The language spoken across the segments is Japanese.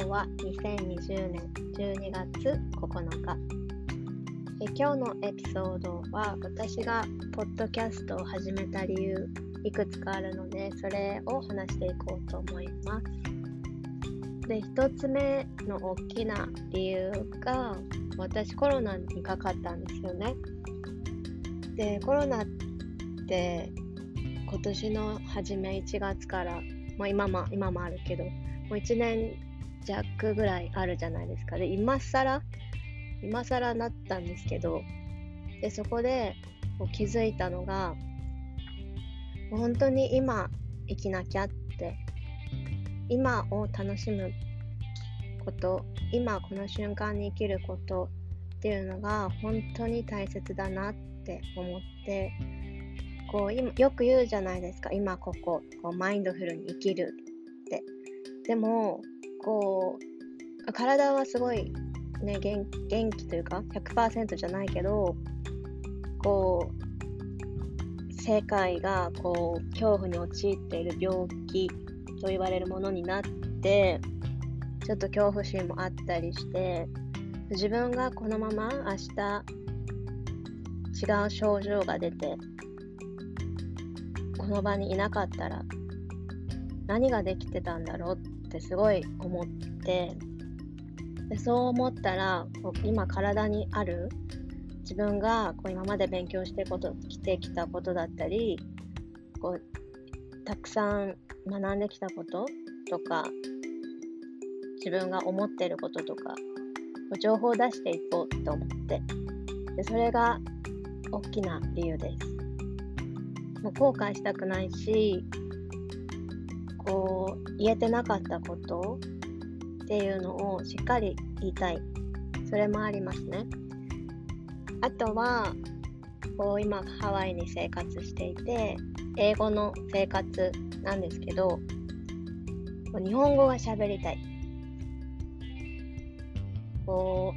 今日は2020年12月9日。え今日のエピソードは私がポッドキャストを始めた理由いくつかあるのでそれを話していこうと思います。で1つ目の大きな理由が私コロナにかかったんですよね。でコロナって今年の初め1月から、まあ、今も今もあるけどもう1年弱ぐらいあるじゃないですか。で、今更、今更なったんですけど、で、そこでこう気づいたのが、本当に今生きなきゃって、今を楽しむこと、今この瞬間に生きることっていうのが本当に大切だなって思って、こう今よく言うじゃないですか、今ここ、こうマインドフルに生きるって。でも、こう体はすごいね元元気というか100%じゃないけどこう世界がこう恐怖に陥っている病気と言われるものになってちょっと恐怖心もあったりして自分がこのまま明日違う症状が出てこの場にいなかったら何ができてたんだろうってすごい思ってでそう思ったらこう今体にある自分がこう今まで勉強してことしてきたことだったりこうたくさん学んできたこととか自分が思ってることとか情報を出していこうと思ってでそれが大きな理由です。もう後悔したくないしこう言えてなかったことっていうのをしっかり言いたい。それもありますね。あとはこう今ハワイに生活していて英語の生活なんですけど日本語が喋りたい。こ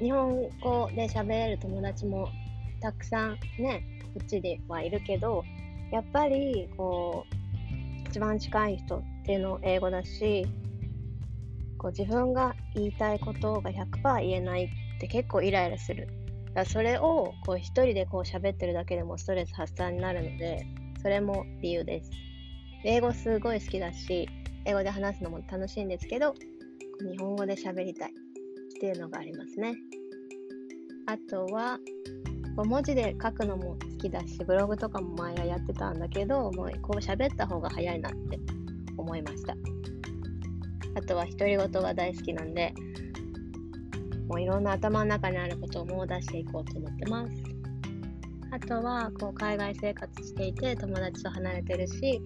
う日本語で喋れる友達もたくさんねこっちではいるけどやっぱりこう一番近い人っていうのを英語だしこう自分が言いたいことが100%言えないって結構イライラする。だそれをこう一人でこう喋ってるだけでもストレス発散になるのでそれも理由です。英語すごい好きだし英語で話すのも楽しいんですけど日本語で喋りたいっていうのがありますね。あとは文字で書くのも好きだしブログとかも前はやってたんだけどもうこう喋った方が早いなって思いました。あとは独り言が大好きなんでもういろんな頭の中にあることをもう出していこうと思ってます。あとはこう海外生活していて友達と離れてるし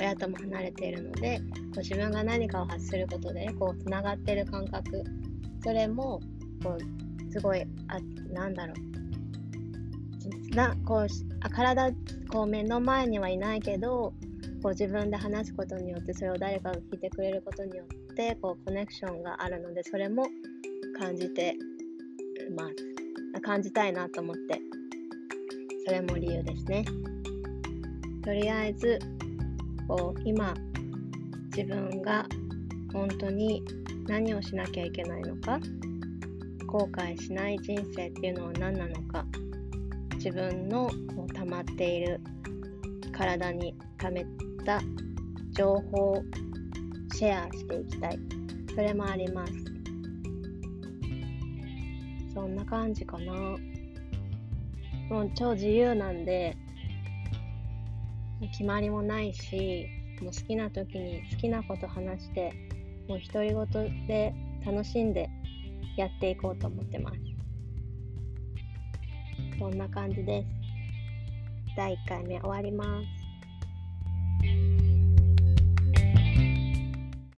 親とも離れているのでこう自分が何かを発することでこうつながってる感覚それもこうすごいあなんだろう。なこうあ体こう目の前にはいないけどこう自分で話すことによってそれを誰かが聞いてくれることによってこうコネクションがあるのでそれも感じてます。感じたいなと思って。それも理由ですね。とりあえずこう今自分が本当に何をしなきゃいけないのか後悔しない人生っていうのは何なのか自分のこう溜まっている体に溜めた情報をシェアしていきたい。それもあります。そんな感じかな。もう超自由なんで決まりもないしもう好きな時に好きなこと話してもう独り言で楽しんでやっていこうと思ってます。そんな感じです。第1回目終わります。